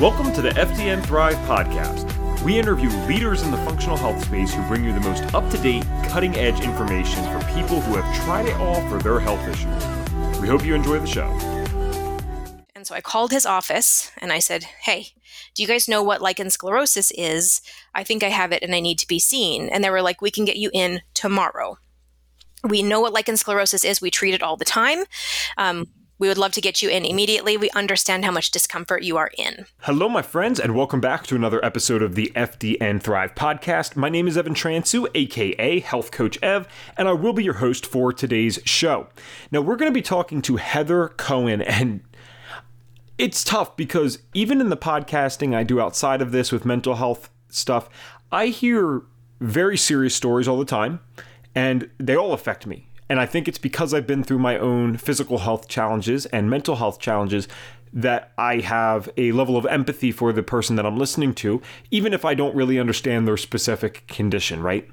Welcome to the FDN Thrive podcast. We interview leaders in the functional health space who bring you the most up to date, cutting edge information for people who have tried it all for their health issues. We hope you enjoy the show. And so I called his office and I said, Hey, do you guys know what lichen sclerosus is? I think I have it and I need to be seen. And they were like, We can get you in tomorrow. We know what lichen sclerosus is. We treat it all the time. Um, we would love to get you in immediately. We understand how much discomfort you are in. Hello, my friends, and welcome back to another episode of the FDN Thrive podcast. My name is Evan Transue, aka Health Coach Ev, and I will be your host for today's show. Now, we're going to be talking to Heather Cooan, and it's tough because even in the podcasting I do outside of this with mental health stuff, I hear very serious stories all the time, and they all affect me and I think it's because I've been through my own physical health challenges and mental health challenges that I have a level of empathy for the person that I'm listening to, even if I don't really understand their specific condition, right?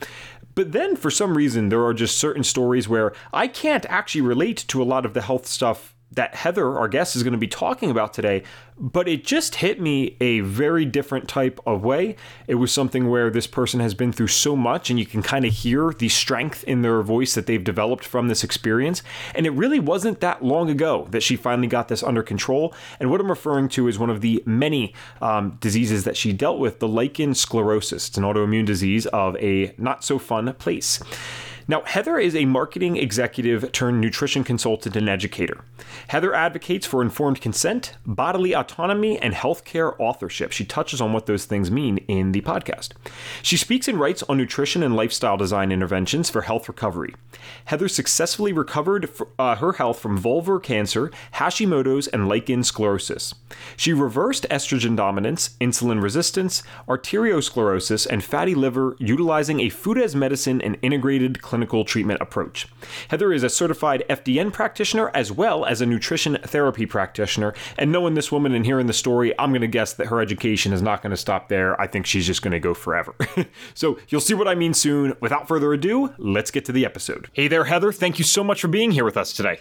But then for some reason, there are just certain stories where I can't actually relate to a lot of the health stuff that Heather, our guest, is going to be talking about today, but it just hit me a very different type of way. It was something where this person has been through so much, and you can kind of hear the strength in their voice that they've developed from this experience. And it really wasn't that long ago that she finally got this under control. And what I'm referring to is one of the many um, diseases that she dealt with the lichen sclerosus. It's an autoimmune disease of a not so fun place. Now, Heather is a marketing executive turned nutrition consultant and educator. Heather advocates for informed consent, bodily autonomy, and healthcare authorship. She touches on what those things mean in the podcast. She speaks and writes on nutrition and lifestyle design interventions for health recovery. Heather successfully recovered uh, her health from vulvar cancer, Hashimoto's, and lichen sclerosus. She reversed estrogen dominance, insulin resistance, arteriosclerosis, and fatty liver utilizing a food as medicine and integrated clinical treatment approach. Heather is a certified FDN practitioner as well as a nutrition therapy practitioner. And knowing this woman and hearing the story, I'm going to guess that her education is not going to stop there. I think she's just going to go forever. so you'll see what I mean soon. Without further ado, let's get to the episode. Hey there, Heather. Thank you so much for being here with us today.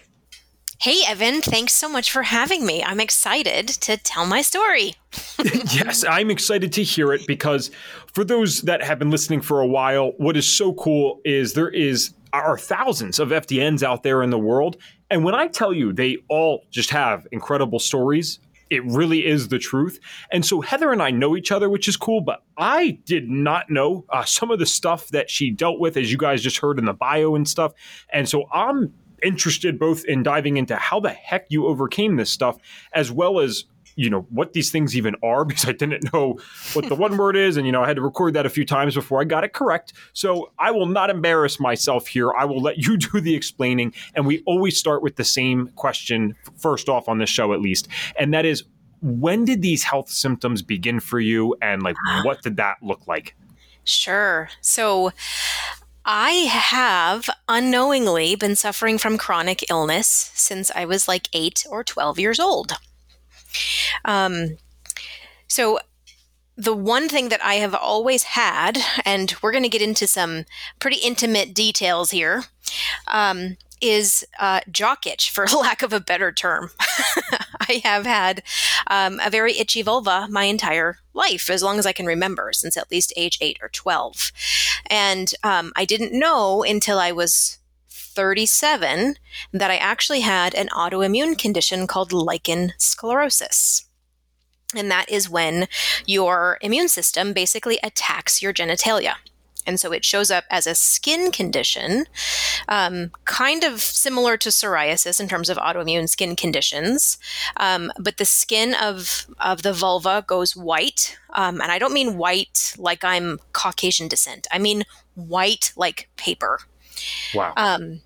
Hey, Evan, thanks so much for having me. I'm excited to tell my story. yes, I'm excited to hear it because for those that have been listening for a while, what is so cool is there is are thousands of FDNs out there in the world. And when I tell you they all just have incredible stories, it really is the truth. And so Heather and I know each other, which is cool, but I did not know uh, some of the stuff that she dealt with, as you guys just heard in the bio and stuff. And so I'm interested both in diving into how the heck you overcame this stuff, as well as you know what these things even are because I didn't know what the one word is, and you know I had to record that a few times before I got it correct. So I will not embarrass myself here. I will let you do the explaining, and we always start with the same question first off on this show, at least, and that is, when did these health symptoms begin for you, and like what did that look like? Sure. So I have unknowingly been suffering from chronic illness since I was like eight or 12 years old. Um, so, the one thing that I have always had, and we're going to get into some pretty intimate details here, um, is uh, jock itch, for lack of a better term. I have had um, a very itchy vulva my entire life, as long as I can remember, since at least age eight or 12. And um, I didn't know until I was 37 that I actually had an autoimmune condition called lichen sclerosus. And that is when your immune system basically attacks your genitalia. And so it shows up as a skin condition, um, kind of similar to psoriasis in terms of autoimmune skin conditions. Um, but the skin of, of the vulva goes white. Um, and I don't mean white like I'm Caucasian descent, I mean white like paper. Wow. Um,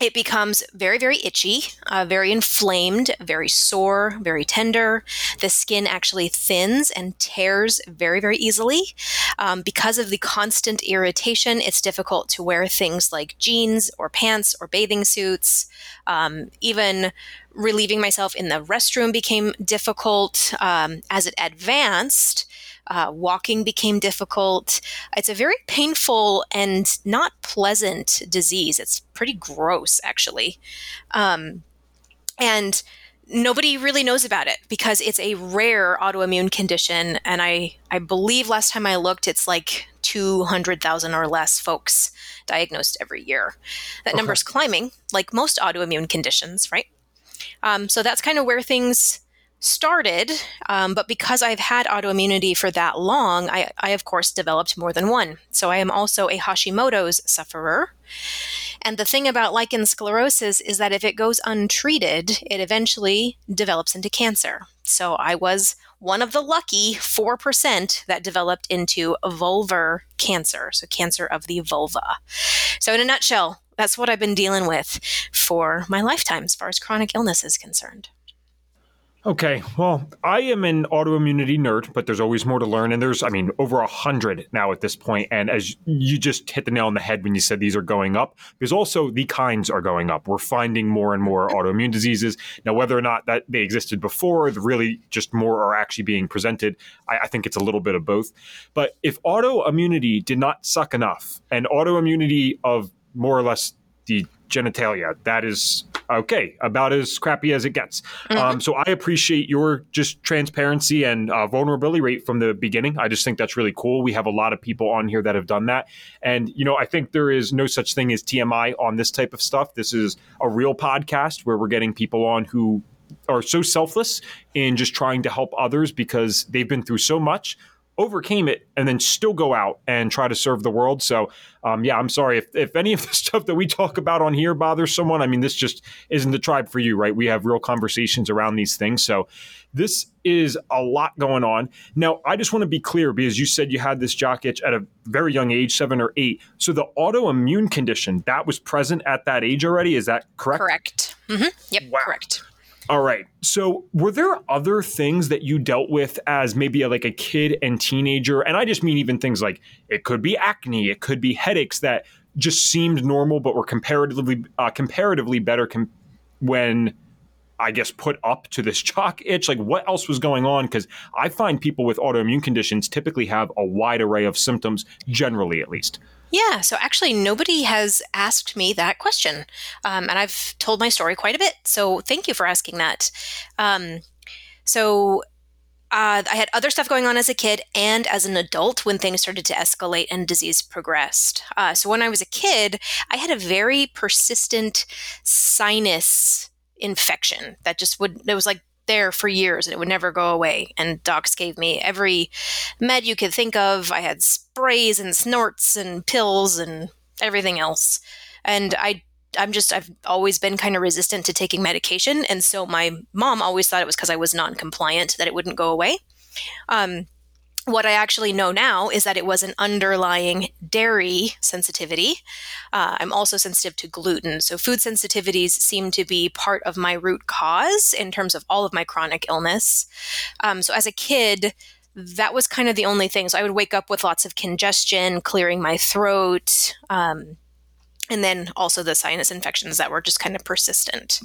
it becomes very, very itchy, uh, very inflamed, very sore, very tender. The skin actually thins and tears very, very easily. Um, because of the constant irritation, it's difficult to wear things like jeans or pants or bathing suits. Um, even relieving myself in the restroom became difficult. Um, as it advanced, uh, walking became difficult. It's a very painful and not pleasant disease. It's pretty gross, actually. Um, and nobody really knows about it because it's a rare autoimmune condition and i i believe last time i looked it's like 200,000 or less folks diagnosed every year that okay. number's climbing like most autoimmune conditions right um, so that's kind of where things started um, but because i've had autoimmunity for that long I, I of course developed more than one so i am also a hashimoto's sufferer and the thing about lichen sclerosus is that if it goes untreated, it eventually develops into cancer. So I was one of the lucky 4% that developed into vulvar cancer, so cancer of the vulva. So, in a nutshell, that's what I've been dealing with for my lifetime as far as chronic illness is concerned. Okay, well, I am an autoimmunity nerd, but there's always more to learn. And there's, I mean, over a hundred now at this point. And as you just hit the nail on the head when you said these are going up, because also the kinds are going up. We're finding more and more autoimmune diseases. Now, whether or not that they existed before, really just more are actually being presented, I, I think it's a little bit of both. But if autoimmunity did not suck enough, and autoimmunity of more or less the genitalia. That is okay, about as crappy as it gets. Mm-hmm. Um, so I appreciate your just transparency and uh, vulnerability rate from the beginning. I just think that's really cool. We have a lot of people on here that have done that, and you know I think there is no such thing as TMI on this type of stuff. This is a real podcast where we're getting people on who are so selfless in just trying to help others because they've been through so much overcame it and then still go out and try to serve the world. So, um, yeah, I'm sorry if, if any of the stuff that we talk about on here bothers someone. I mean, this just isn't the tribe for you, right? We have real conversations around these things. So, this is a lot going on. Now, I just want to be clear because you said you had this jock itch at a very young age, seven or eight. So, the autoimmune condition that was present at that age already, is that correct? Correct. Mm-hmm. Yep, wow. correct. All right. So, were there other things that you dealt with as maybe a, like a kid and teenager? And I just mean even things like it could be acne, it could be headaches that just seemed normal but were comparatively uh, comparatively better com- when I guess put up to this jock itch. Like, what else was going on? Because I find people with autoimmune conditions typically have a wide array of symptoms, generally at least. Yeah, so actually, nobody has asked me that question. Um, and I've told my story quite a bit. So thank you for asking that. Um, so uh, I had other stuff going on as a kid and as an adult when things started to escalate and disease progressed. Uh, so when I was a kid, I had a very persistent sinus infection that just would, it was like there for years and it would never go away. And docs gave me every med you could think of. I had sprays and snorts and pills and everything else. And I I'm just I've always been kind of resistant to taking medication and so my mom always thought it was because I was non-compliant that it wouldn't go away. Um, what I actually know now is that it was an underlying dairy sensitivity. Uh, I'm also sensitive to gluten. So, food sensitivities seem to be part of my root cause in terms of all of my chronic illness. Um, so, as a kid, that was kind of the only thing. So, I would wake up with lots of congestion, clearing my throat. Um, and then also the sinus infections that were just kind of persistent.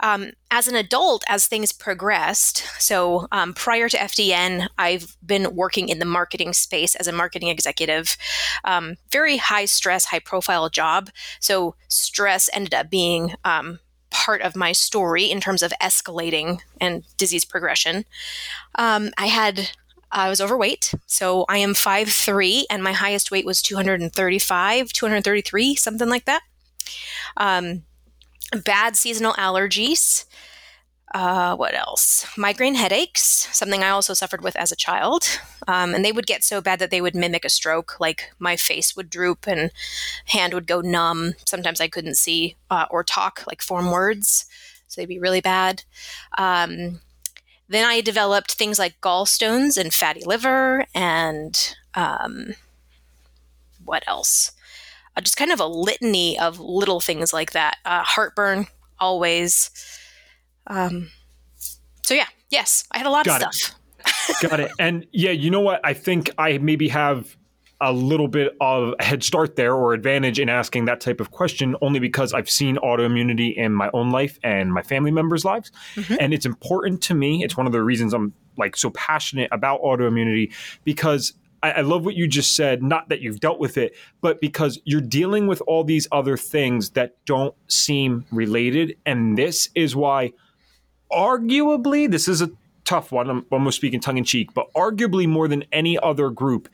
Um, as an adult, as things progressed, so um, prior to FDN, I've been working in the marketing space as a marketing executive. Um, very high stress, high profile job. So stress ended up being um, part of my story in terms of escalating and disease progression. Um, I had I was overweight. So I am 5'3, and my highest weight was 235, 233, something like that. Um, bad seasonal allergies. Uh, what else? Migraine headaches, something I also suffered with as a child. Um, and they would get so bad that they would mimic a stroke. Like my face would droop and hand would go numb. Sometimes I couldn't see uh, or talk, like form words. So they'd be really bad. Um, then I developed things like gallstones and fatty liver and um, what else? Uh, just kind of a litany of little things like that. Uh, heartburn, always. Um, so, yeah, yes, I had a lot Got of stuff. Got it. And yeah, you know what? I think I maybe have a little bit of a head start there or advantage in asking that type of question only because I've seen autoimmunity in my own life and my family members' lives. Mm-hmm. And it's important to me. It's one of the reasons I'm like so passionate about autoimmunity because I, I love what you just said. Not that you've dealt with it, but because you're dealing with all these other things that don't seem related. And this is why arguably, this is a tough one. I'm almost speaking tongue in cheek, but arguably more than any other group,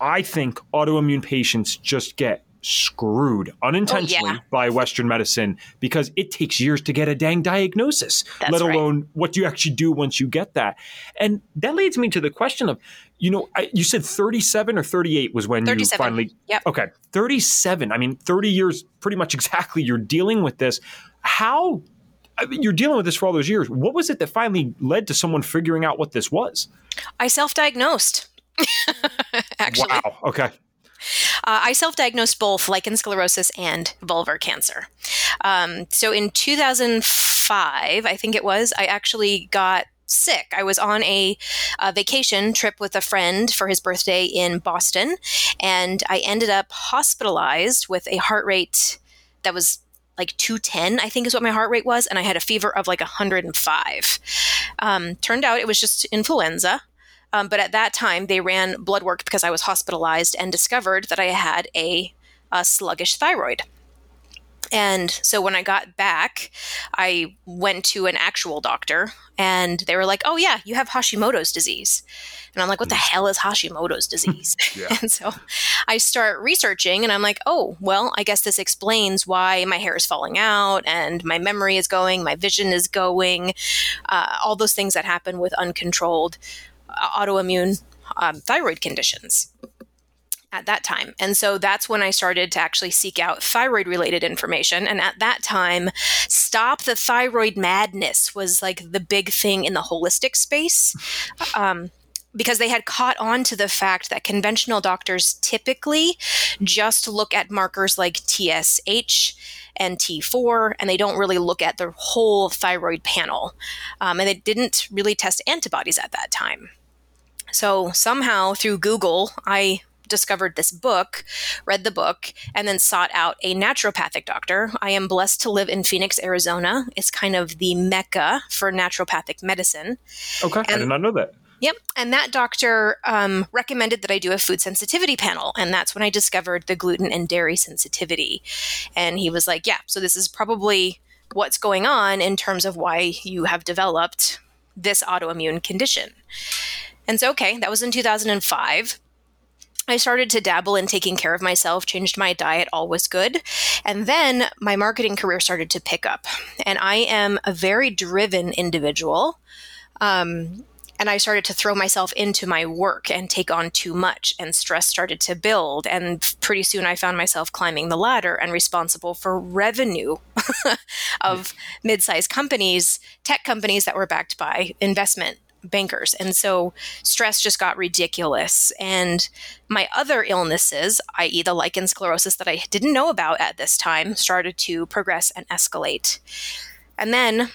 I think autoimmune patients just get screwed unintentionally oh, yeah. by Western medicine because it takes years to get a dang diagnosis, That's let alone right. what you actually do once you get that. And that leads me to the question of, you know, I, you said 37 or 38 was when 37. you finally. Yep. Okay. 37. I mean, 30 years, pretty much exactly, you're dealing with this. How I mean, you're dealing with this for all those years. What was it that finally led to someone figuring out what this was? I self diagnosed. Actually. Wow. Okay. Uh, I self diagnosed both lichen sclerosus and vulvar cancer. Um, so in 2005, I think it was, I actually got sick. I was on a, a, vacation trip with a friend for his birthday in Boston, and I ended up hospitalized with a heart rate that was like 210, I think is what my heart rate was, and I had a fever of like 105. Um, turned out it was just influenza. Um, but at that time, they ran blood work because I was hospitalized and discovered that I had a, a sluggish thyroid. And so when I got back, I went to an actual doctor and they were like, oh, yeah, you have Hashimoto's disease. And I'm like, what the hmm. hell is Hashimoto's disease? and so I start researching and I'm like, oh, well, I guess this explains why my hair is falling out and my memory is going, my vision is going, uh, all those things that happen with uncontrolled autoimmune um, thyroid conditions at that time. And so that's when I started to actually seek out thyroid related information. And at that time, stop the thyroid madness was like the big thing in the holistic space. Um, because they had caught on to the fact that conventional doctors typically just look at markers like TSH and T4, and they don't really look at the whole thyroid panel. Um, and they didn't really test antibodies at that time. So somehow through Google, I discovered this book, read the book, and then sought out a naturopathic doctor. I am blessed to live in Phoenix, Arizona. It's kind of the mecca for naturopathic medicine. Okay, and, I did not know that. Yep. And that doctor um, recommended that I do a food sensitivity panel. And that's when I discovered the gluten and dairy sensitivity. And he was like, yeah, so this is probably what's going on in terms of why you have developed this autoimmune condition. And so, okay, that was in 2005. I started to dabble in taking care of myself, changed my diet, all was good. And then my marketing career started to pick up. And I am a very driven individual. Um, and I started to throw myself into my work and take on too much, and stress started to build. And pretty soon I found myself climbing the ladder and responsible for revenue of mid sized companies, tech companies that were backed by investment bankers. And so stress just got ridiculous. And my other illnesses, i.e., the lichen sclerosus that I didn't know about at this time, started to progress and escalate. And then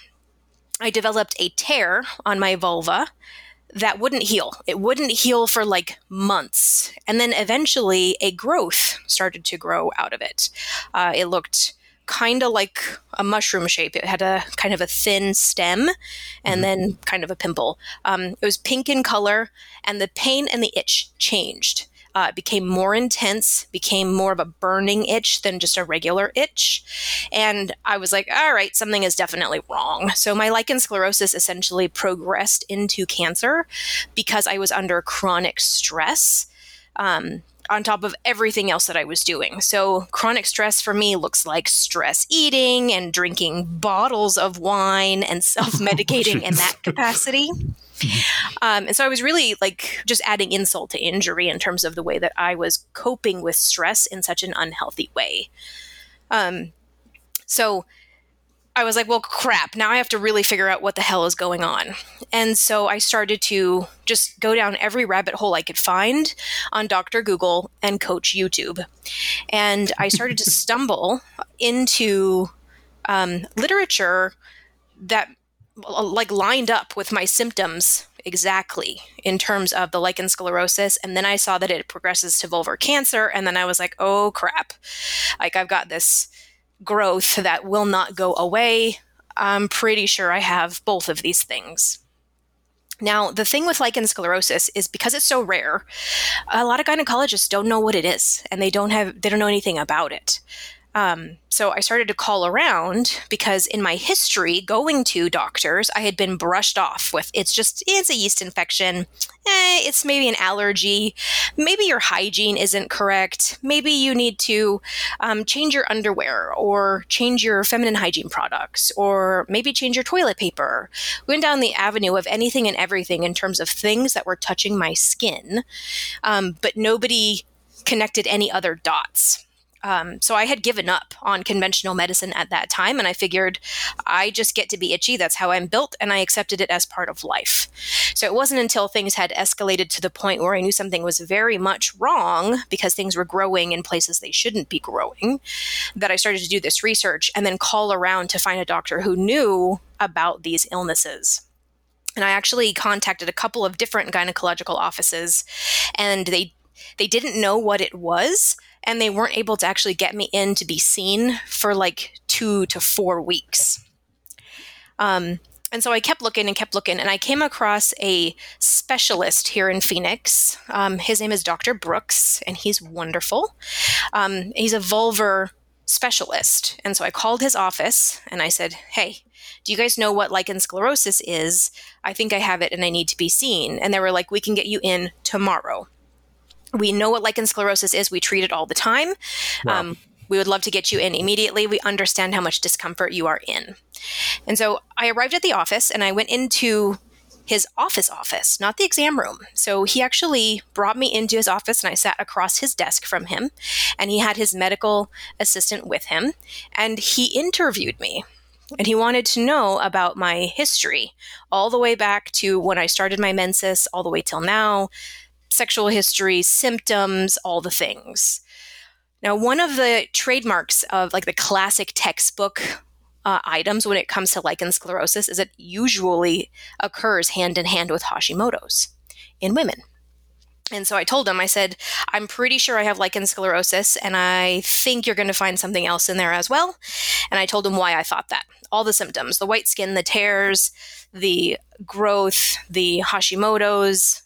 I developed a tear on my vulva that wouldn't heal. It wouldn't heal for like months. And then eventually a growth started to grow out of it. Uh, it looked kind of like a mushroom shape. It had a kind of a thin stem and mm-hmm. then kind of a pimple. Um, it was pink in color, and the pain and the itch changed. Uh, it became more intense, became more of a burning itch than just a regular itch. And I was like, all right, something is definitely wrong. So my lichen sclerosus essentially progressed into cancer because I was under chronic stress. Um, on top of everything else that I was doing. So, chronic stress for me looks like stress eating and drinking bottles of wine and self medicating in that capacity. Um, and so I was really like just adding insult to injury in terms of the way that I was coping with stress in such an unhealthy way. Um, so I was like, well, crap, now I have to really figure out what the hell is going on. And so I started to just go down every rabbit hole I could find on Dr. Google and Coach YouTube. And I started to stumble into um, literature that like lined up with my symptoms exactly in terms of the lichen sclerosus and then i saw that it progresses to vulvar cancer and then i was like oh crap like i've got this growth that will not go away. I'm pretty sure I have both of these things. Now, the thing with lichen sclerosus is because it's so rare, a lot of gynecologists don't know what it is and they don't have they don't know anything about it. Um, so I started to call around because in my history, going to doctors, I had been brushed off with it's just, it's a yeast infection. Eh, it's maybe an allergy. Maybe your hygiene isn't correct. Maybe you need to um, change your underwear or change your feminine hygiene products or maybe change your toilet paper. We went down the avenue of anything and everything in terms of things that were touching my skin, um, but nobody connected any other dots. Um, so I had given up on conventional medicine at that time, and I figured I just get to be itchy. That's how I'm built, and I accepted it as part of life. So it wasn't until things had escalated to the point where I knew something was very much wrong because things were growing in places they shouldn't be growing that I started to do this research and then call around to find a doctor who knew about these illnesses. And I actually contacted a couple of different gynecological offices, and they they didn't know what it was and they weren't able to actually get me in to be seen for like two to four weeks. Um, and so I kept looking and kept looking, and I came across a specialist here in Phoenix. Um, his name is Dr. Brooks, and he's wonderful. Um, he's a vulvar specialist. And so I called his office and I said, Hey, do you guys know what lichen sclerosus is? I think I have it and I need to be seen. And they were like, We can get you in tomorrow we know what lichen sclerosus is. We treat it all the time. Wow. Um, we would love to get you in immediately. We understand how much discomfort you are in. And so I arrived at the office and I went into his office office, not the exam room. So he actually brought me into his office and I sat across his desk from him and he had his medical assistant with him and he interviewed me. And he wanted to know about my history, all the way back to when I started my menses, all the way till now, sexual history, symptoms, all the things. Now, one of the trademarks of like the classic textbook uh, items when it comes to lichen sclerosus is it usually occurs hand in hand with Hashimoto's in women. And so I told him, I said, I'm pretty sure I have lichen sclerosus, and I think you're going to find something else in there as well. And I told him why I thought that. All the symptoms the white skin, the tears, the growth, the Hashimoto's,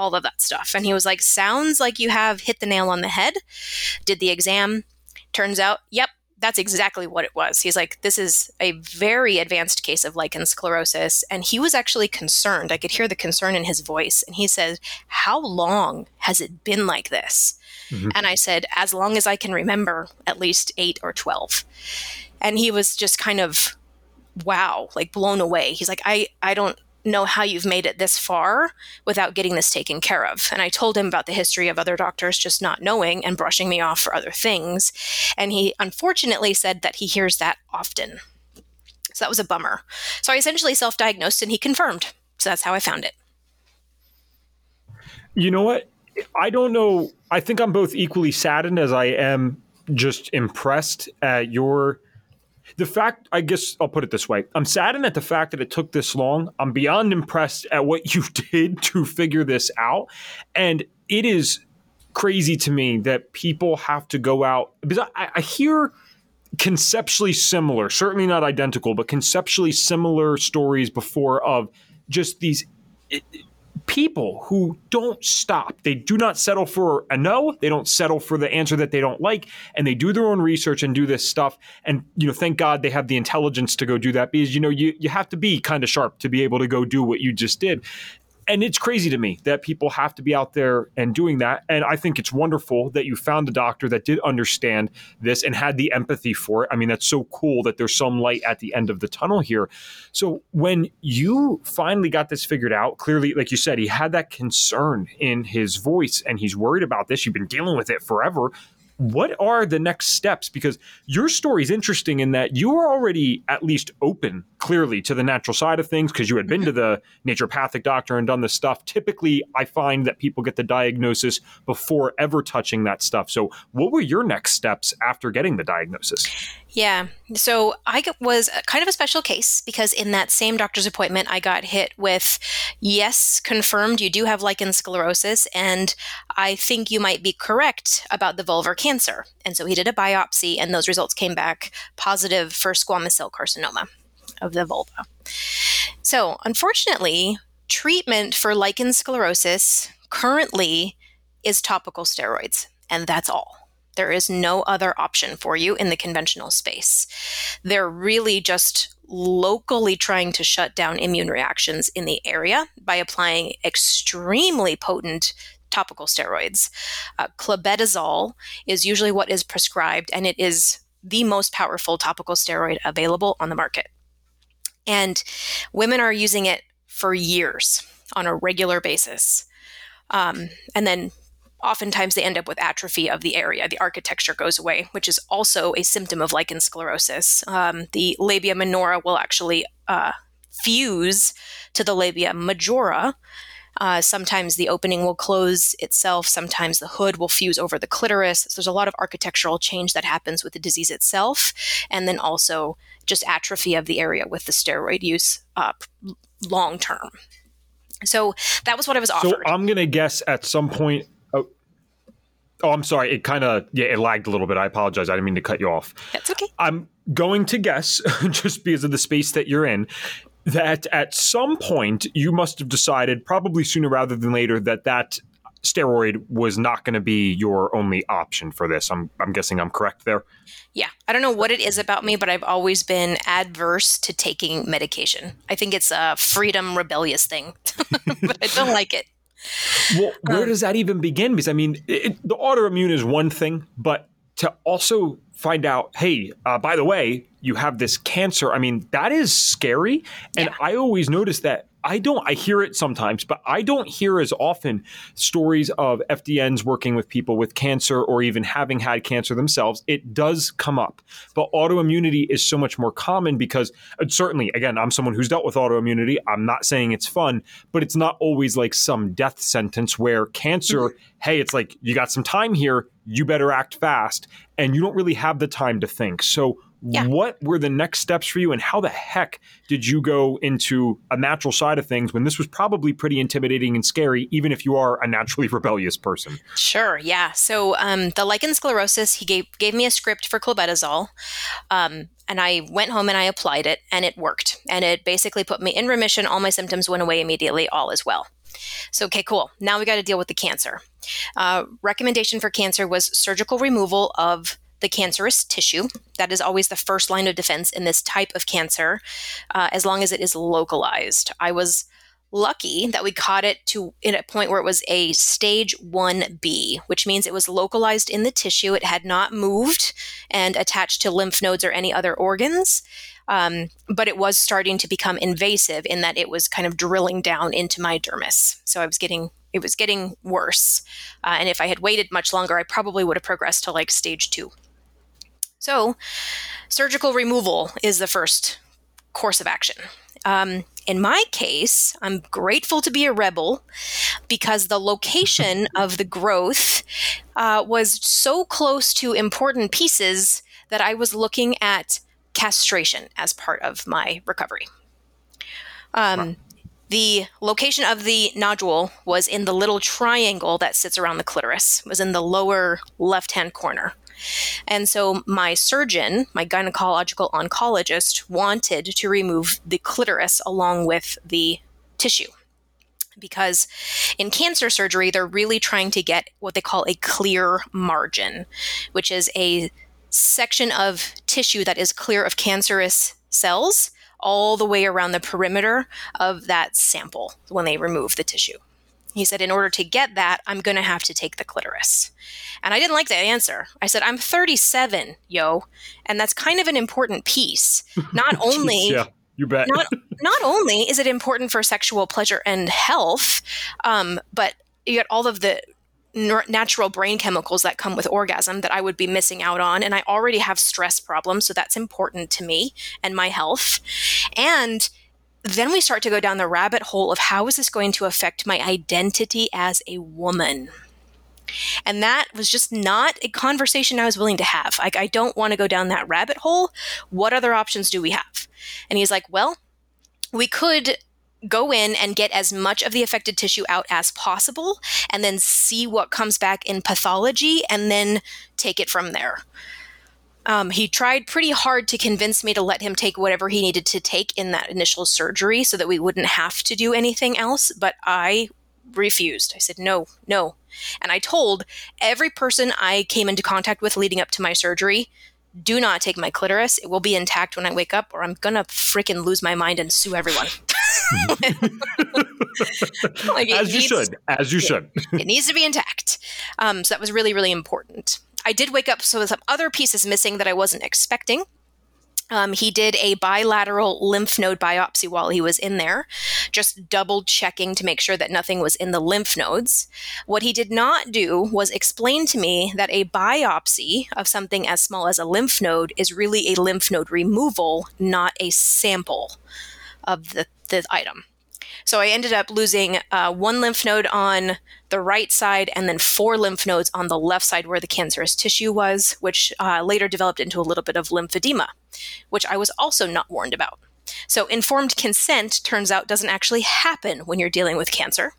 all of that stuff. And he was like, Sounds like you have hit the nail on the head. Did the exam. Turns out, yep, that's exactly what it was. He's like, This is a very advanced case of lichen sclerosus. And he was actually concerned. I could hear the concern in his voice. And he said, How long has it been like this? Mm-hmm. And I said, As long as I can remember, at least eight or 12. And he was just kind of, wow, like blown away. He's like, I, I don't know how you've made it this far without getting this taken care of. And I told him about the history of other doctors just not knowing and brushing me off for other things. And he unfortunately said that he hears that often. So that was a bummer. So I essentially self diagnosed and he confirmed. So that's how I found it. You know what? I don't know. I think I'm both equally saddened as I am just impressed at your the fact, I guess I'll put it this way I'm saddened at the fact that it took this long. I'm beyond impressed at what you did to figure this out. And it is crazy to me that people have to go out because I, I hear conceptually similar, certainly not identical, but conceptually similar stories before of just these people who don't stop. They do not settle for a no. They don't settle for the answer that they don't like, and they do their own research and do this stuff. And you know, thank God they have the intelligence to go do that because you know you you have to be kind of sharp to be able to go do what you just did and it's crazy to me that people have to be out there and doing that. And I think it's wonderful that you found a doctor that did understand this and had the empathy for it. I mean, that's so cool that there's some light at the end of the tunnel here. So when you finally got this figured out, clearly, like you said, he had that concern in his voice and he's worried about this. You've been dealing with it forever what are the next steps? Because your story is interesting in that you are already at least open clearly to the natural side of things because you had been to mm-hmm. the naturopathic doctor and done this stuff. Typically, I find that people get the diagnosis before ever touching that stuff. So, what were your next steps after getting the diagnosis? Yeah. So I was kind of a special case because in that same doctor's appointment, I got hit with, yes, confirmed you do have lichen sclerosus, and I think you might be correct about the vulvar cancer. And so he did a biopsy, and those results came back positive for squamous cell carcinoma of the vulva. So unfortunately, treatment for lichen sclerosus currently is topical steroids, and that's all. There is no other option for you in the conventional space. They're really just locally trying to shut down immune reactions in the area by applying extremely potent topical steroids. Uh, clobetasol is usually what is prescribed, and it is the most powerful topical steroid available on the market. And women are using it for years on a regular basis. Um, and then oftentimes they end up with atrophy of the area. The architecture goes away, which is also a symptom of lichen sclerosus. Um, the labia minora will actually uh, fuse to the labia majora. Uh, sometimes the opening will close itself. Sometimes the hood will fuse over the clitoris. So there's a lot of architectural change that happens with the disease itself, and then also just atrophy of the area with the steroid use uh, long term. So that was what I was offered. So I'm gonna guess at some point. Oh, oh I'm sorry. It kind of yeah, it lagged a little bit. I apologize. I didn't mean to cut you off. That's okay. I'm going to guess just because of the space that you're in that at some point you must have decided, probably sooner rather than later, that that steroid was not going to be your only option for this. I'm I'm guessing I'm correct there. Yeah, I don't know what it is about me, but I've always been adverse to taking medication. I think it's a freedom rebellious thing, but I don't like it. Well, where um, does that even begin? Because I mean, it, the autoimmune is one thing, but to also find out, hey, uh, by the way, you have this cancer. I mean, that is scary. And yeah. I always notice that I don't, I hear it sometimes, but I don't hear as often stories of FDNs working with people with cancer or even having had cancer themselves. It does come up, but autoimmunity is so much more common because uh, certainly, again, I'm someone who's dealt with autoimmunity. I'm not saying it's fun, but it's not always like some death sentence where cancer, mm-hmm. hey, it's like you got some time here, you better act fast, and you don't really have the time to think. So, yeah. What were the next steps for you, and how the heck did you go into a natural side of things when this was probably pretty intimidating and scary, even if you are a naturally rebellious person? Sure, yeah. So um, the lichen sclerosus, he gave gave me a script for clobetasol, um, and I went home and I applied it, and it worked, and it basically put me in remission. All my symptoms went away immediately. All is well. So, okay, cool. Now we got to deal with the cancer. Uh, recommendation for cancer was surgical removal of the cancerous tissue. That is always the first line of defense in this type of cancer, uh, as long as it is localized. I was lucky that we caught it to in a point where it was a stage 1b which means it was localized in the tissue it had not moved and attached to lymph nodes or any other organs um, but it was starting to become invasive in that it was kind of drilling down into my dermis so i was getting it was getting worse uh, and if i had waited much longer i probably would have progressed to like stage two so, surgical removal is the first course of action. Um, in my case, I'm grateful to be a rebel because the location of the growth uh, was so close to important pieces that I was looking at castration as part of my recovery. Um, The location of the nodule was in the little triangle that sits around the clitoris, was in the lower left hand corner. And so my surgeon, my gynecological oncologist, wanted to remove the clitoris along with the tissue. Because in cancer surgery, they're really trying to get what they call a clear margin, which is a section of tissue that is clear of cancerous cells all the way around the perimeter of that sample when they remove the tissue. He said, in order to get that, I'm going to have to take the clitoris. And I didn't like that answer. I said, I'm 37, yo. And that's kind of an important piece. Not only. yeah. You bet. not, not only is it important for sexual pleasure and health, um, but you get all of the natural brain chemicals that come with orgasm that I would be missing out on. And I already have stress problems, so that's important to me and my health. And then we start to go down the rabbit hole of how is this going to affect my identity as a woman? And that was just not a conversation I was willing to have. Like, I don't want to go down that rabbit hole. What other options do we have? And he's like, well, we could go in and get as much of the affected tissue out as possible and then see what comes back in pathology and then take it from there. Um, he tried pretty hard to convince me to let him take whatever he needed to take in that initial surgery so that we wouldn't have to do anything else. But I refused. I said, no, no. And I told every person I came into contact with leading up to my surgery, do not take my clitoris. It will be intact when I wake up, or I'm gonna freaking lose my mind and sue everyone. like as you needs, should, as you it, should. it needs to be intact. Um, so that was really, really important. I did wake up, so some other pieces missing that I wasn't expecting. Um, he did a bilateral lymph node biopsy while he was in there, just double checking to make sure that nothing was in the lymph nodes. What he did not do was explain to me that a biopsy of something as small as a lymph node is really a lymph node removal, not a sample of the, the item. So I ended up losing uh, one lymph node on the right side and then four lymph nodes on the left side where the cancerous tissue was, which uh, later developed into a little bit of lymphedema, which I was also not warned about. So, informed consent turns out doesn't actually happen when you're dealing with cancer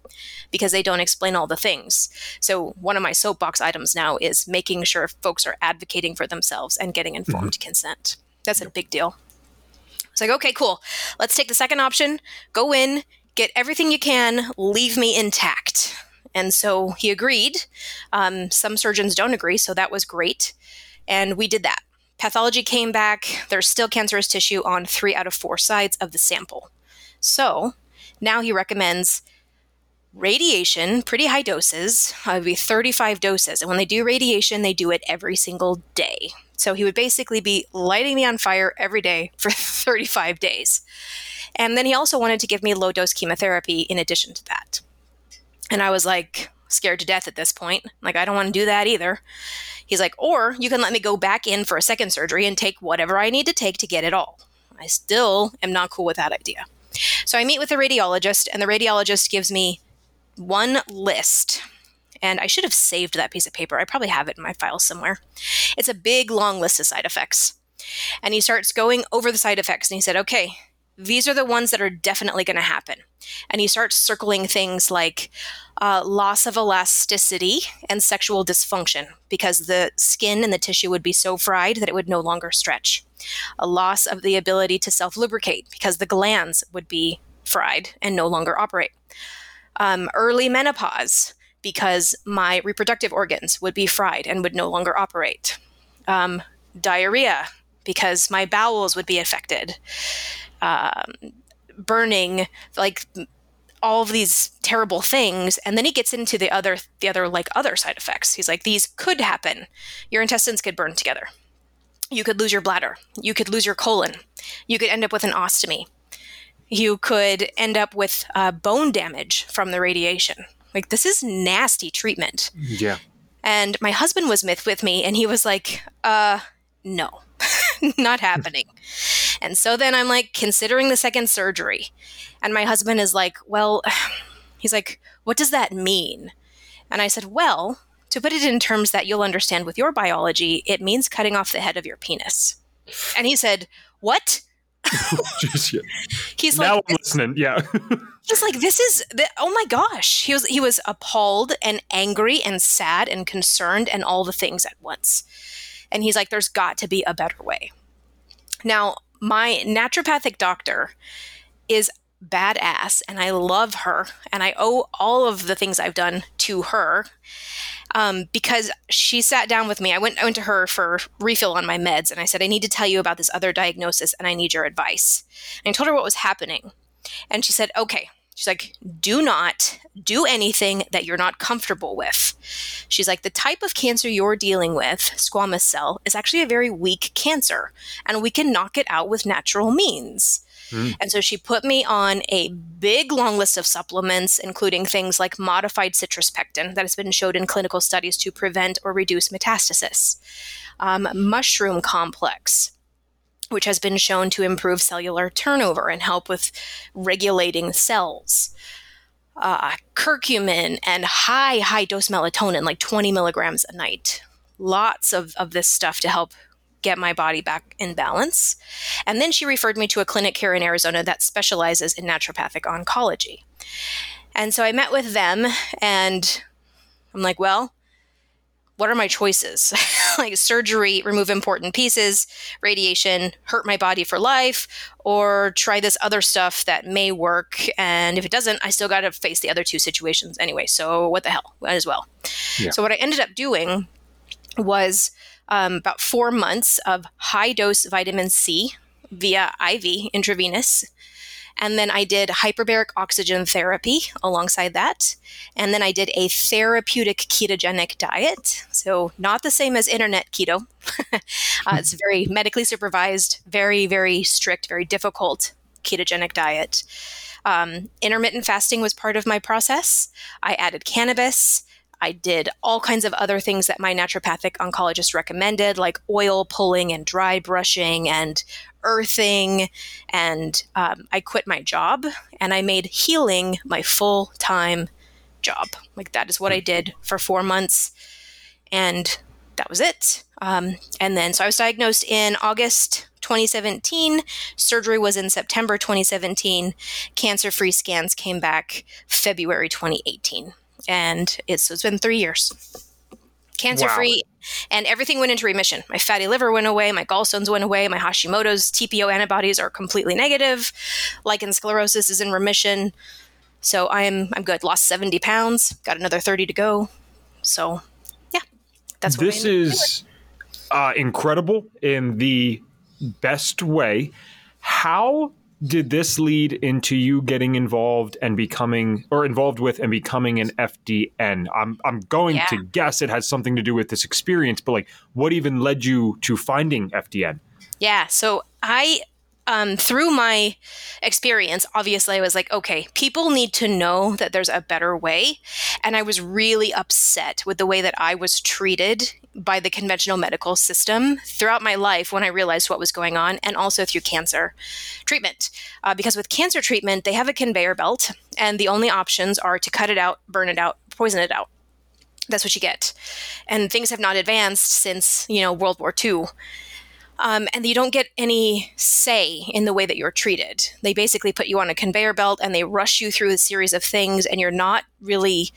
because they don't explain all the things. So, one of my soapbox items now is making sure folks are advocating for themselves and getting informed mm-hmm. consent. That's a big deal. It's like, okay, cool. Let's take the second option. Go in, get everything you can, leave me intact. And so he agreed. Um, some surgeons don't agree, so that was great. And we did that. Pathology came back. There's still cancerous tissue on three out of four sides of the sample. So now he recommends radiation, pretty high doses, uh, would be 35 doses. And when they do radiation, they do it every single day. So he would basically be lighting me on fire every day for 35 days. And then he also wanted to give me low dose chemotherapy in addition to that. And I was like scared to death at this point. Like, I don't want to do that either. He's like, or you can let me go back in for a second surgery and take whatever I need to take to get it all. I still am not cool with that idea. So I meet with the radiologist, and the radiologist gives me one list. And I should have saved that piece of paper. I probably have it in my file somewhere. It's a big, long list of side effects. And he starts going over the side effects, and he said, okay, these are the ones that are definitely going to happen. And he starts circling things like uh, loss of elasticity and sexual dysfunction because the skin and the tissue would be so fried that it would no longer stretch. A loss of the ability to self lubricate because the glands would be fried and no longer operate. Um, early menopause because my reproductive organs would be fried and would no longer operate. Um, diarrhea because my bowels would be affected um, burning, like all of these terrible things. And then he gets into the other the other like other side effects. He's like these could happen. Your intestines could burn together. You could lose your bladder. You could lose your colon. You could end up with an ostomy. You could end up with uh, bone damage from the radiation. Like this is nasty treatment. Yeah. And my husband was with with me and he was like uh no not happening and so then I'm like considering the second surgery. And my husband is like, Well, he's like, What does that mean? And I said, Well, to put it in terms that you'll understand with your biology, it means cutting off the head of your penis. And he said, What? He's now like, I'm listening. Yeah. he's like, this is, the, oh my gosh. He was, he was appalled and angry and sad and concerned and all the things at once. And he's like, there's got to be a better way. Now, my naturopathic doctor is badass and I love her and I owe all of the things I've done to her. Um, because she sat down with me. I went, I went to her for refill on my meds and I said, I need to tell you about this other diagnosis and I need your advice. And I told her what was happening. And she said, okay. She's like, do not do anything that you're not comfortable with. She's like, the type of cancer you're dealing with, squamous cell, is actually a very weak cancer, and we can knock it out with natural means. Mm. And so she put me on a big long list of supplements, including things like modified citrus pectin that has been showed in clinical studies to prevent or reduce metastasis, um, mushroom complex, which has been shown to improve cellular turnover and help with regulating cells uh, curcumin and high, high dose melatonin, like 20 milligrams a night. Lots of, of this stuff to help get my body back in balance. And then she referred me to a clinic here in Arizona that specializes in naturopathic oncology. And so I met with them and I'm like, well, what are my choices? like surgery, remove important pieces, radiation, hurt my body for life, or try this other stuff that may work. And if it doesn't, I still got to face the other two situations anyway. So what the hell? Might as well. Yeah. So what I ended up doing was um, about four months of high dose vitamin C via IV intravenous and then I did hyperbaric oxygen therapy alongside that. And then I did a therapeutic ketogenic diet. So, not the same as internet keto. uh, it's very medically supervised, very, very strict, very difficult ketogenic diet. Um, intermittent fasting was part of my process. I added cannabis. I did all kinds of other things that my naturopathic oncologist recommended, like oil pulling and dry brushing and earthing. And um, I quit my job and I made healing my full time job. Like that is what I did for four months. And that was it. Um, and then, so I was diagnosed in August 2017. Surgery was in September 2017. Cancer free scans came back February 2018 and it's, it's been three years. Cancer free. And everything went into remission. My fatty liver went away, my gallstones went away, my Hashimoto's TPO antibodies are completely negative, lichen sclerosus is in remission. So I'm I'm good. Lost 70 pounds, got another 30 to go. So yeah, that's what this is uh, incredible in the best way. How did this lead into you getting involved and becoming or involved with and becoming an FDN? I'm I'm going yeah. to guess it has something to do with this experience, but like what even led you to finding FDN? Yeah, so I um, through my experience, obviously, I was like, okay, people need to know that there's a better way. And I was really upset with the way that I was treated by the conventional medical system throughout my life when I realized what was going on, and also through cancer treatment. Uh, because with cancer treatment, they have a conveyor belt, and the only options are to cut it out, burn it out, poison it out. That's what you get. And things have not advanced since, you know, World War II um, and you don't get any say in the way that you're treated. They basically put you on a conveyor belt and they rush you through a series of things, and you're not really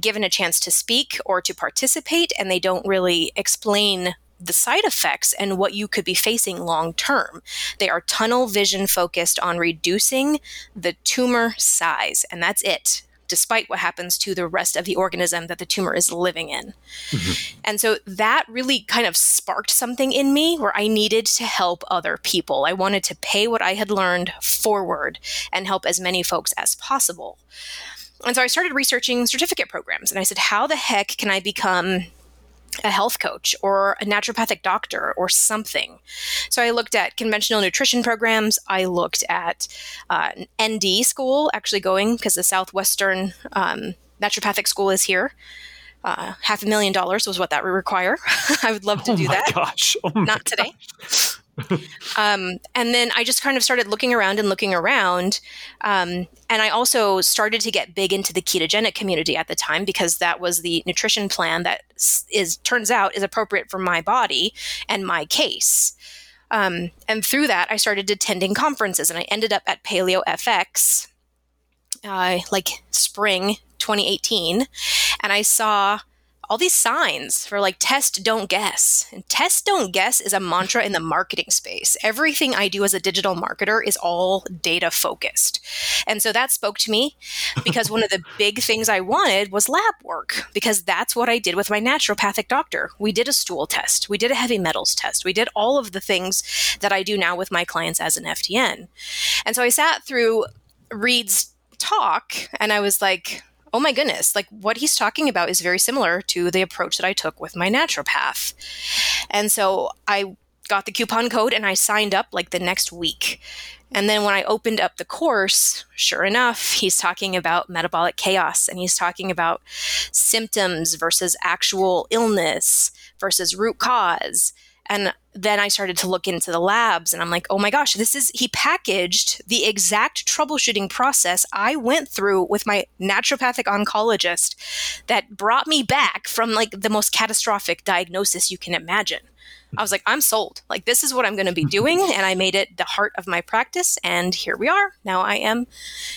given a chance to speak or to participate, and they don't really explain the side effects and what you could be facing long term. They are tunnel vision focused on reducing the tumor size, and that's it despite what happens to the rest of the organism that the tumor is living in. Mm-hmm. And so that really kind of sparked something in me where I needed to help other people. I wanted to pay what I had learned forward and help as many folks as possible. And so I started researching certificate programs and I said, how the heck can I become a health coach or a naturopathic doctor or something. So I looked at conventional nutrition programs. I looked at uh, ND school, actually going because the Southwestern um, Naturopathic School is here. Uh, half a million dollars was what that would require. I would love to oh do that. Gosh. Oh Not today. Um, and then I just kind of started looking around and looking around. Um, and I also started to get big into the ketogenic community at the time because that was the nutrition plan that is turns out is appropriate for my body and my case. Um, and through that, I started attending conferences, and I ended up at Paleo FX, uh, like spring 2018, and I saw all these signs for like test, don't guess. And test, don't guess is a mantra in the marketing space. Everything I do as a digital marketer is all data focused. And so that spoke to me because one of the big things I wanted was lab work because that's what I did with my naturopathic doctor. We did a stool test, we did a heavy metals test, we did all of the things that I do now with my clients as an FDN. And so I sat through Reed's talk and I was like, oh my goodness, like what he's talking about is very similar to the approach that I took with my naturopath. And so I got the coupon code and I signed up like the next week. And then when I opened up the course, sure enough, he's talking about metabolic chaos and he's talking about symptoms versus actual illness versus root cause. And then I started to look into the labs and I'm like, oh my gosh, this is, he packaged the exact troubleshooting process I went through with my naturopathic oncologist that brought me back from like the most catastrophic diagnosis you can imagine. I was like, I'm sold. Like, this is what I'm going to be doing. And I made it the heart of my practice. And here we are. Now I am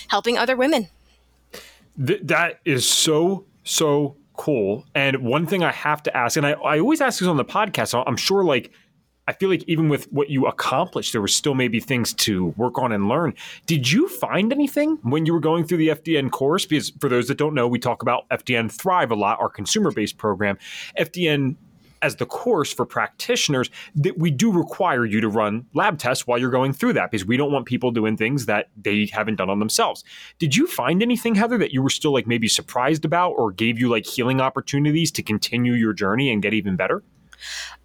helping other women. Th- that is so, so Cool. And one thing I have to ask, and I, I always ask this on the podcast, so I'm sure like I feel like even with what you accomplished, there were still maybe things to work on and learn. Did you find anything when you were going through the FDN course? Because for those that don't know, we talk about FDN Thrive a lot, our consumer based program. FDN as the course for practitioners that we do require you to run lab tests while you're going through that because we don't want people doing things that they haven't done on themselves. Did you find anything, Heather, that you were still like maybe surprised about or gave you like healing opportunities to continue your journey and get even better?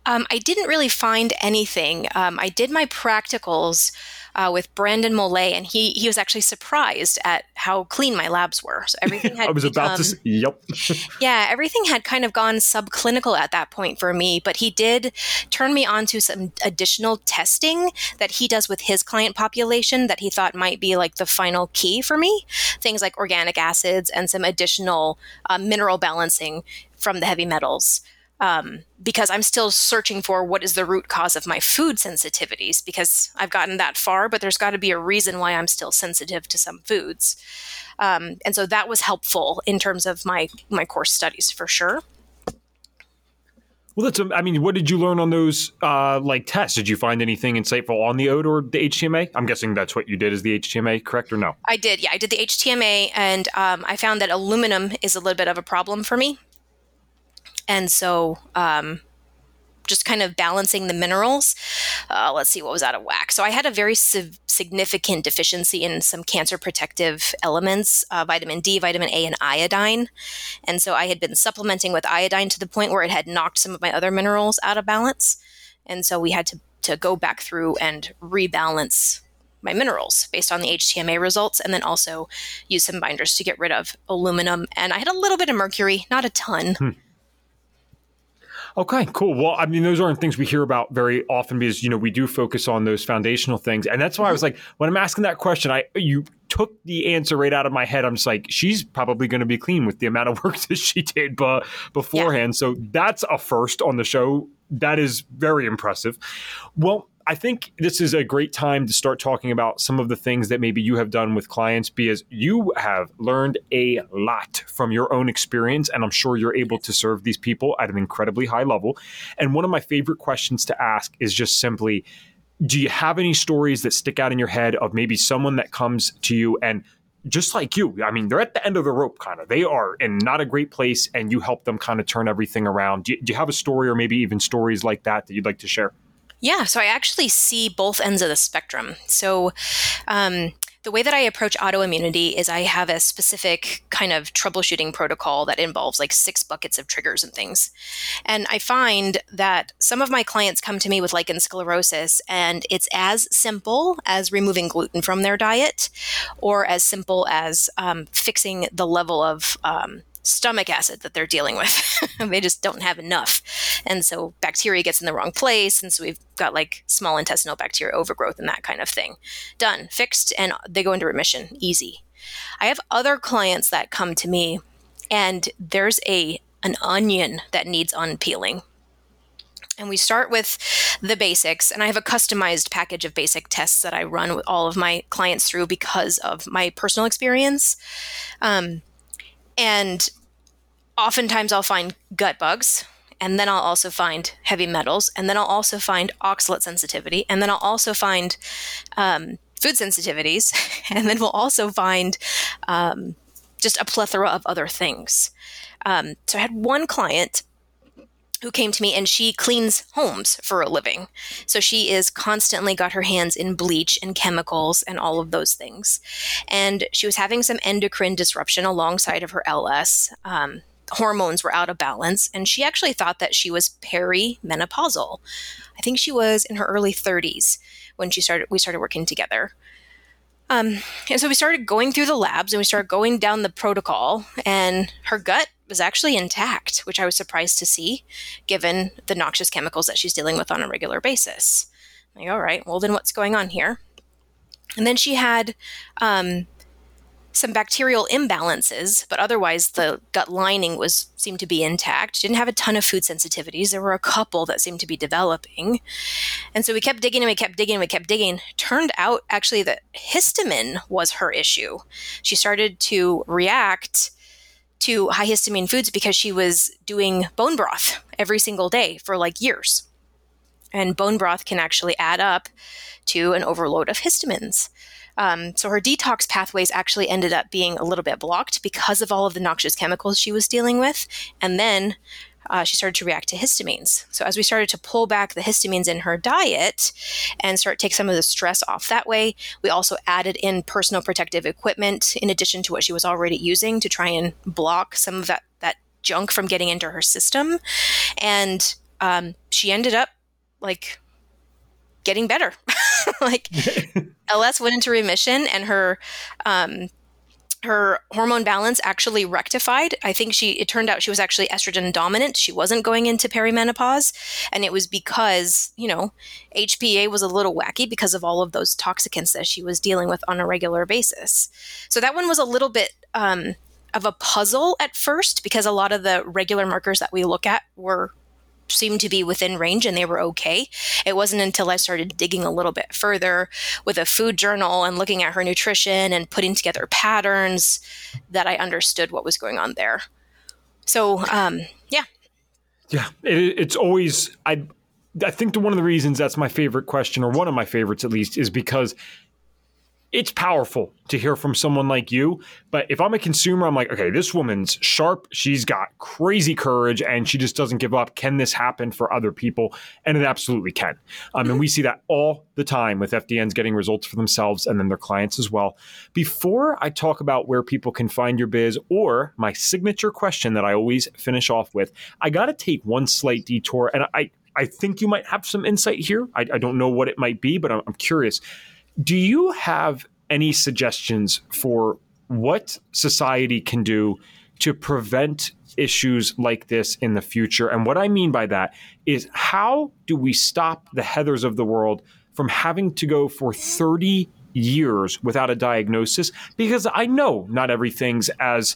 Um, I didn't really find anything. Um, I did my practicals uh, with Brandon Molay, and he he was actually surprised at how clean my labs were. So everything had. I was become, about to. Say, yep. yeah, everything had kind of gone subclinical at that point for me, but he did turn me on to some additional testing that he does with his client population that he thought might be like the final key for me. Things like organic acids and some additional uh, mineral balancing from the heavy metals um, because I'm still searching for what is the root cause of my food sensitivities because I've gotten that far, but there's got to be a reason why I'm still sensitive to some foods. Um, and so that was helpful in terms of my my course studies for sure. Well, that's. I mean, what did you learn on those uh, like tests? Did you find anything insightful on the OAT or the HTMA? I'm guessing that's what you did is the HTMA, correct or no? I did. Yeah, I did the HTMA, and um, I found that aluminum is a little bit of a problem for me. And so, um, just kind of balancing the minerals. Uh, let's see what was out of whack. So I had a very significant deficiency in some cancer protective elements, uh, vitamin D, vitamin A, and iodine. And so I had been supplementing with iodine to the point where it had knocked some of my other minerals out of balance. And so we had to, to go back through and rebalance my minerals based on the HTMA results, and then also use some binders to get rid of aluminum. And I had a little bit of mercury, not a ton. Hmm. Okay, cool. Well, I mean, those aren't things we hear about very often because you know we do focus on those foundational things, and that's why I was like, when I'm asking that question, I you took the answer right out of my head. I'm just like, she's probably going to be clean with the amount of work that she did but beforehand. Yeah. So that's a first on the show. That is very impressive. Well, I think this is a great time to start talking about some of the things that maybe you have done with clients because you have learned a lot from your own experience. And I'm sure you're able to serve these people at an incredibly high level. And one of my favorite questions to ask is just simply do you have any stories that stick out in your head of maybe someone that comes to you and just like you, I mean, they're at the end of the rope, kind of. They are in not a great place, and you help them kind of turn everything around. Do you, do you have a story, or maybe even stories like that that you'd like to share? Yeah, so I actually see both ends of the spectrum. So, um, the way that I approach autoimmunity is I have a specific kind of troubleshooting protocol that involves like six buckets of triggers and things. And I find that some of my clients come to me with lichen sclerosus, and it's as simple as removing gluten from their diet, or as simple as um, fixing the level of um, stomach acid that they're dealing with. they just don't have enough. And so bacteria gets in the wrong place. And so we've got like small intestinal bacteria overgrowth and that kind of thing. Done, fixed, and they go into remission. Easy. I have other clients that come to me and there's a an onion that needs unpeeling. And we start with the basics. And I have a customized package of basic tests that I run with all of my clients through because of my personal experience. Um, and oftentimes I'll find gut bugs, and then I'll also find heavy metals, and then I'll also find oxalate sensitivity, and then I'll also find um, food sensitivities, and then we'll also find um, just a plethora of other things. Um, so I had one client who came to me and she cleans homes for a living. So she is constantly got her hands in bleach and chemicals and all of those things. And she was having some endocrine disruption alongside of her LS. Um, hormones were out of balance and she actually thought that she was perimenopausal. I think she was in her early 30s when she started we started working together. Um, and so we started going through the labs and we started going down the protocol and her gut was actually intact, which I was surprised to see, given the noxious chemicals that she's dealing with on a regular basis. I'm like, all right, well, then what's going on here? And then she had um, some bacterial imbalances, but otherwise the gut lining was seemed to be intact. Didn't have a ton of food sensitivities. There were a couple that seemed to be developing. And so we kept digging and we kept digging and we kept digging. Turned out actually that histamine was her issue. She started to react to high histamine foods because she was doing bone broth every single day for like years. And bone broth can actually add up to an overload of histamines. Um, so her detox pathways actually ended up being a little bit blocked because of all of the noxious chemicals she was dealing with. And then uh, she started to react to histamines. So as we started to pull back the histamines in her diet and start take some of the stress off that way, we also added in personal protective equipment in addition to what she was already using to try and block some of that that junk from getting into her system. And um, she ended up like getting better. like LS went into remission and her um, her hormone balance actually rectified. I think she it turned out she was actually estrogen dominant. She wasn't going into perimenopause and it was because, you know, HPA was a little wacky because of all of those toxicants that she was dealing with on a regular basis. So that one was a little bit um, of a puzzle at first because a lot of the regular markers that we look at were seemed to be within range and they were okay. It wasn't until I started digging a little bit further with a food journal and looking at her nutrition and putting together patterns that I understood what was going on there. So, um, yeah. Yeah, it, it's always I. I think one of the reasons that's my favorite question, or one of my favorites at least, is because it's powerful to hear from someone like you. But if I'm a consumer, I'm like, okay, this woman's sharp. She's got crazy courage and she just doesn't give up. Can this happen for other people? And it absolutely can. Um, and we see that all the time with FDNs getting results for themselves and then their clients as well. Before I talk about where people can find your biz or my signature question that I always finish off with, I got to take one slight detour. And I, I think you might have some insight here. I, I don't know what it might be, but I'm, I'm curious do you have any suggestions for what society can do to prevent issues like this in the future? And what I mean by that is how do we stop the Heathers of the world from having to go for 30 years without a diagnosis? Because I know not everything's as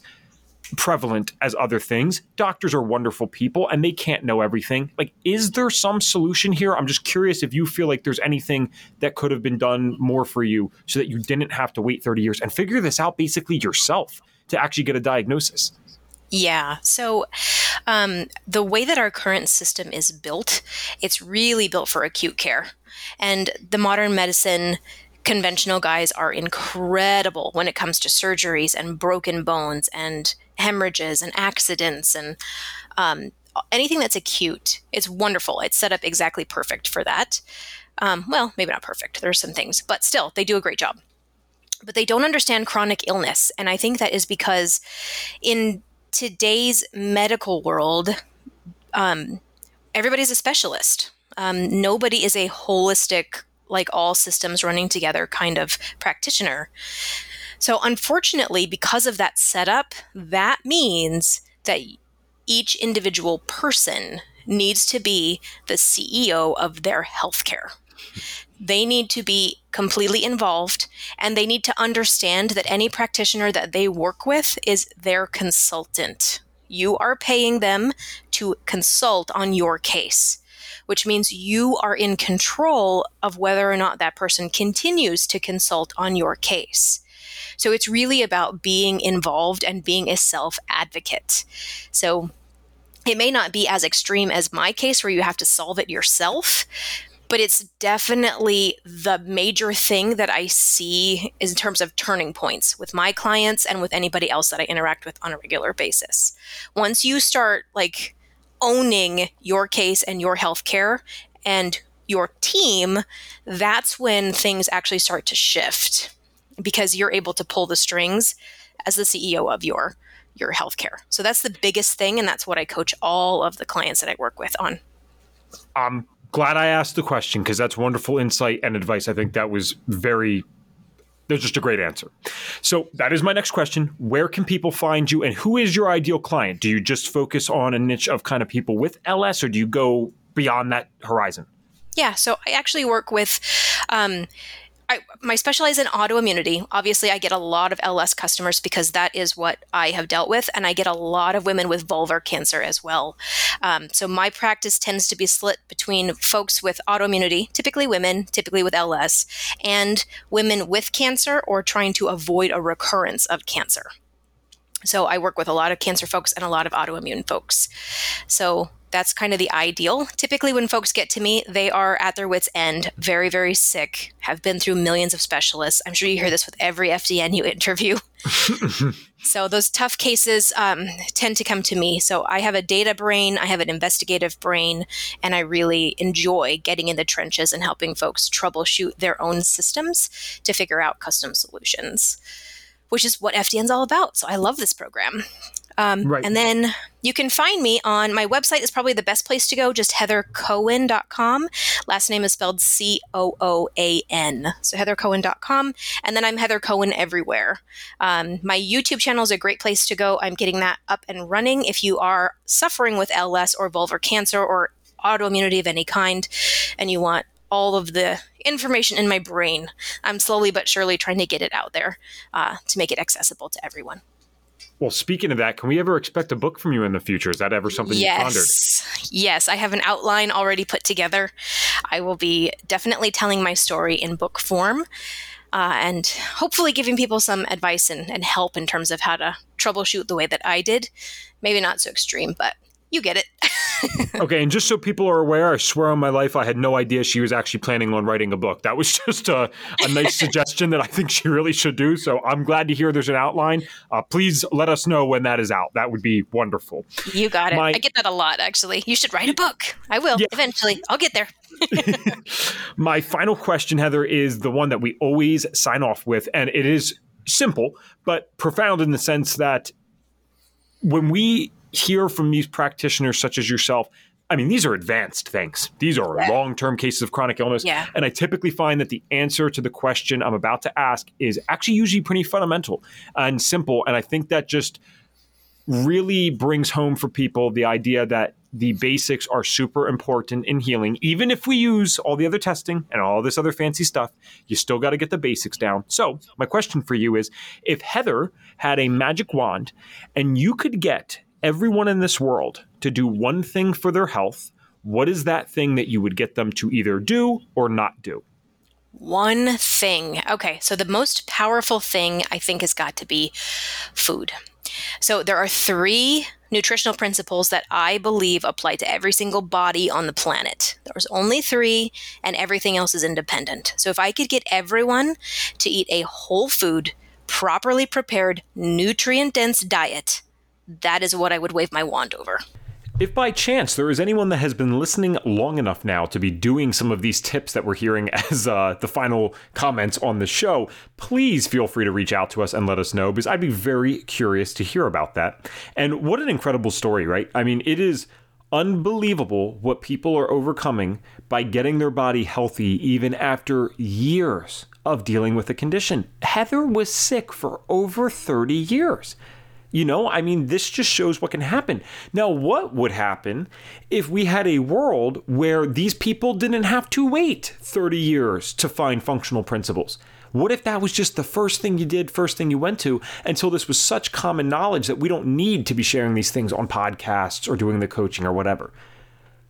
prevalent as other things. Doctors are wonderful people and they can't know everything. Like, is there some solution here? I'm just curious if you feel like there's anything that could have been done more for you so that you didn't have to wait 30 years and figure this out basically yourself to actually get a diagnosis. Yeah. So, um, the way that our current system is built, it's really built for acute care. And the modern medicine conventional guys are incredible when it comes to surgeries and broken bones and hemorrhages and accidents and um, anything that's acute. It's wonderful. It's set up exactly perfect for that. Um, well, maybe not perfect. There's some things, but still, they do a great job. But they don't understand chronic illness. And I think that is because in today's medical world, um, everybody's a specialist. Um, nobody is a holistic like all systems running together kind of practitioner. So, unfortunately, because of that setup, that means that each individual person needs to be the CEO of their healthcare. They need to be completely involved and they need to understand that any practitioner that they work with is their consultant. You are paying them to consult on your case which means you are in control of whether or not that person continues to consult on your case. So it's really about being involved and being a self advocate. So it may not be as extreme as my case where you have to solve it yourself, but it's definitely the major thing that I see in terms of turning points with my clients and with anybody else that I interact with on a regular basis. Once you start like owning your case and your healthcare and your team, that's when things actually start to shift because you're able to pull the strings as the CEO of your your healthcare. So that's the biggest thing and that's what I coach all of the clients that I work with on. I'm glad I asked the question because that's wonderful insight and advice. I think that was very there's just a great answer. So that is my next question. Where can people find you and who is your ideal client? Do you just focus on a niche of kind of people with LS or do you go beyond that horizon? Yeah, so I actually work with um, I, my specialize in autoimmunity. Obviously, I get a lot of LS customers because that is what I have dealt with, and I get a lot of women with vulvar cancer as well. Um, so my practice tends to be split between folks with autoimmunity, typically women, typically with LS, and women with cancer or trying to avoid a recurrence of cancer. So I work with a lot of cancer folks and a lot of autoimmune folks. So that's kind of the ideal. Typically, when folks get to me, they are at their wits' end, very, very sick, have been through millions of specialists. I'm sure you hear this with every FDN you interview. so, those tough cases um, tend to come to me. So, I have a data brain, I have an investigative brain, and I really enjoy getting in the trenches and helping folks troubleshoot their own systems to figure out custom solutions which is what FDN is all about. So I love this program. Um, right. And then you can find me on my website is probably the best place to go, just heathercooan.com. Last name is spelled C O O A N. So heathercooan.com. And then I'm Heather Cooan everywhere. Um, my YouTube channel is a great place to go. I'm getting that up and running. If you are suffering with LS or vulvar cancer or autoimmunity of any kind and you want all of the information in my brain, I'm slowly but surely trying to get it out there uh, to make it accessible to everyone. Well, speaking of that, can we ever expect a book from you in the future? Is that ever something yes. you pondered? Yes, I have an outline already put together. I will be definitely telling my story in book form. Uh, and hopefully giving people some advice and, and help in terms of how to troubleshoot the way that I did. Maybe not so extreme, but you get it. okay, and just so people are aware, I swear on my life, I had no idea she was actually planning on writing a book. That was just a, a nice suggestion that I think she really should do. So I'm glad to hear there's an outline. Uh, please let us know when that is out. That would be wonderful. You got it. My, I get that a lot, actually. You should write a book. I will yeah. eventually. I'll get there. my final question, Heather, is the one that we always sign off with, and it is simple but profound in the sense that when we hear from these practitioners such as yourself I mean, these are advanced things. These are yeah. long term cases of chronic illness. Yeah. And I typically find that the answer to the question I'm about to ask is actually usually pretty fundamental and simple. And I think that just really brings home for people the idea that the basics are super important in healing. Even if we use all the other testing and all this other fancy stuff, you still got to get the basics down. So, my question for you is if Heather had a magic wand and you could get everyone in this world to do one thing for their health, what is that thing that you would get them to either do or not do? One thing. Okay, so the most powerful thing I think has got to be food. So there are three nutritional principles that I believe apply to every single body on the planet. There's only three, and everything else is independent. So if I could get everyone to eat a whole food, properly prepared, nutrient dense diet, that is what I would wave my wand over. If by chance there is anyone that has been listening long enough now to be doing some of these tips that we're hearing as uh, the final comments on the show, please feel free to reach out to us and let us know because I'd be very curious to hear about that. And what an incredible story, right? I mean, it is unbelievable what people are overcoming by getting their body healthy even after years of dealing with a condition. Heather was sick for over 30 years. You know, I mean, this just shows what can happen. Now, what would happen if we had a world where these people didn't have to wait 30 years to find functional principles? What if that was just the first thing you did, first thing you went to, until this was such common knowledge that we don't need to be sharing these things on podcasts or doing the coaching or whatever?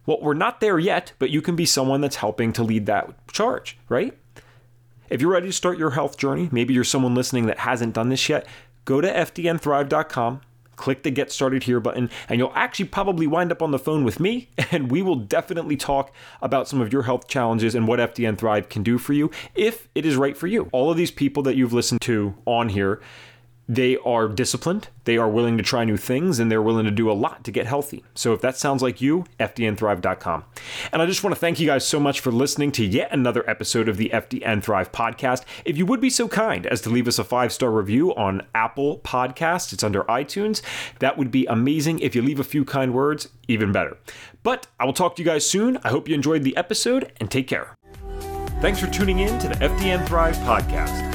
Well, we're not there yet, but you can be someone that's helping to lead that charge, right? If you're ready to start your health journey, maybe you're someone listening that hasn't done this yet, go to fdnthrive.com, click the Get Started Here button, and you'll actually probably wind up on the phone with me, and we will definitely talk about some of your health challenges and what FDN Thrive can do for you if it is right for you. All of these people that you've listened to on here they are disciplined, they are willing to try new things, and they're willing to do a lot to get healthy. So if that sounds like you, FDNthrive.com. And I just want to thank you guys so much for listening to yet another episode of the FDN Thrive podcast. If you would be so kind as to leave us a five star review on Apple Podcasts, it's under iTunes, that would be amazing. If you leave a few kind words, even better. But I will talk to you guys soon. I hope you enjoyed the episode and take care. Thanks for tuning in to the FDN Thrive podcast.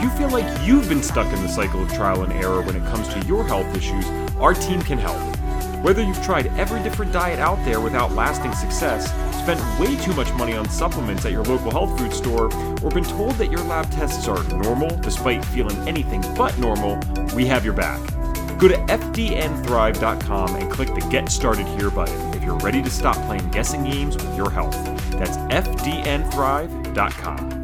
If you feel like you've been stuck in the cycle of trial and error when it comes to your health issues, our team can help. Whether you've tried every different diet out there without lasting success, spent way too much money on supplements at your local health food store, or been told that your lab tests are normal despite feeling anything but normal, we have your back. Go to fdnthrive.com and click the Get Started Here button if you're ready to stop playing guessing games with your health. That's fdnthrive.com.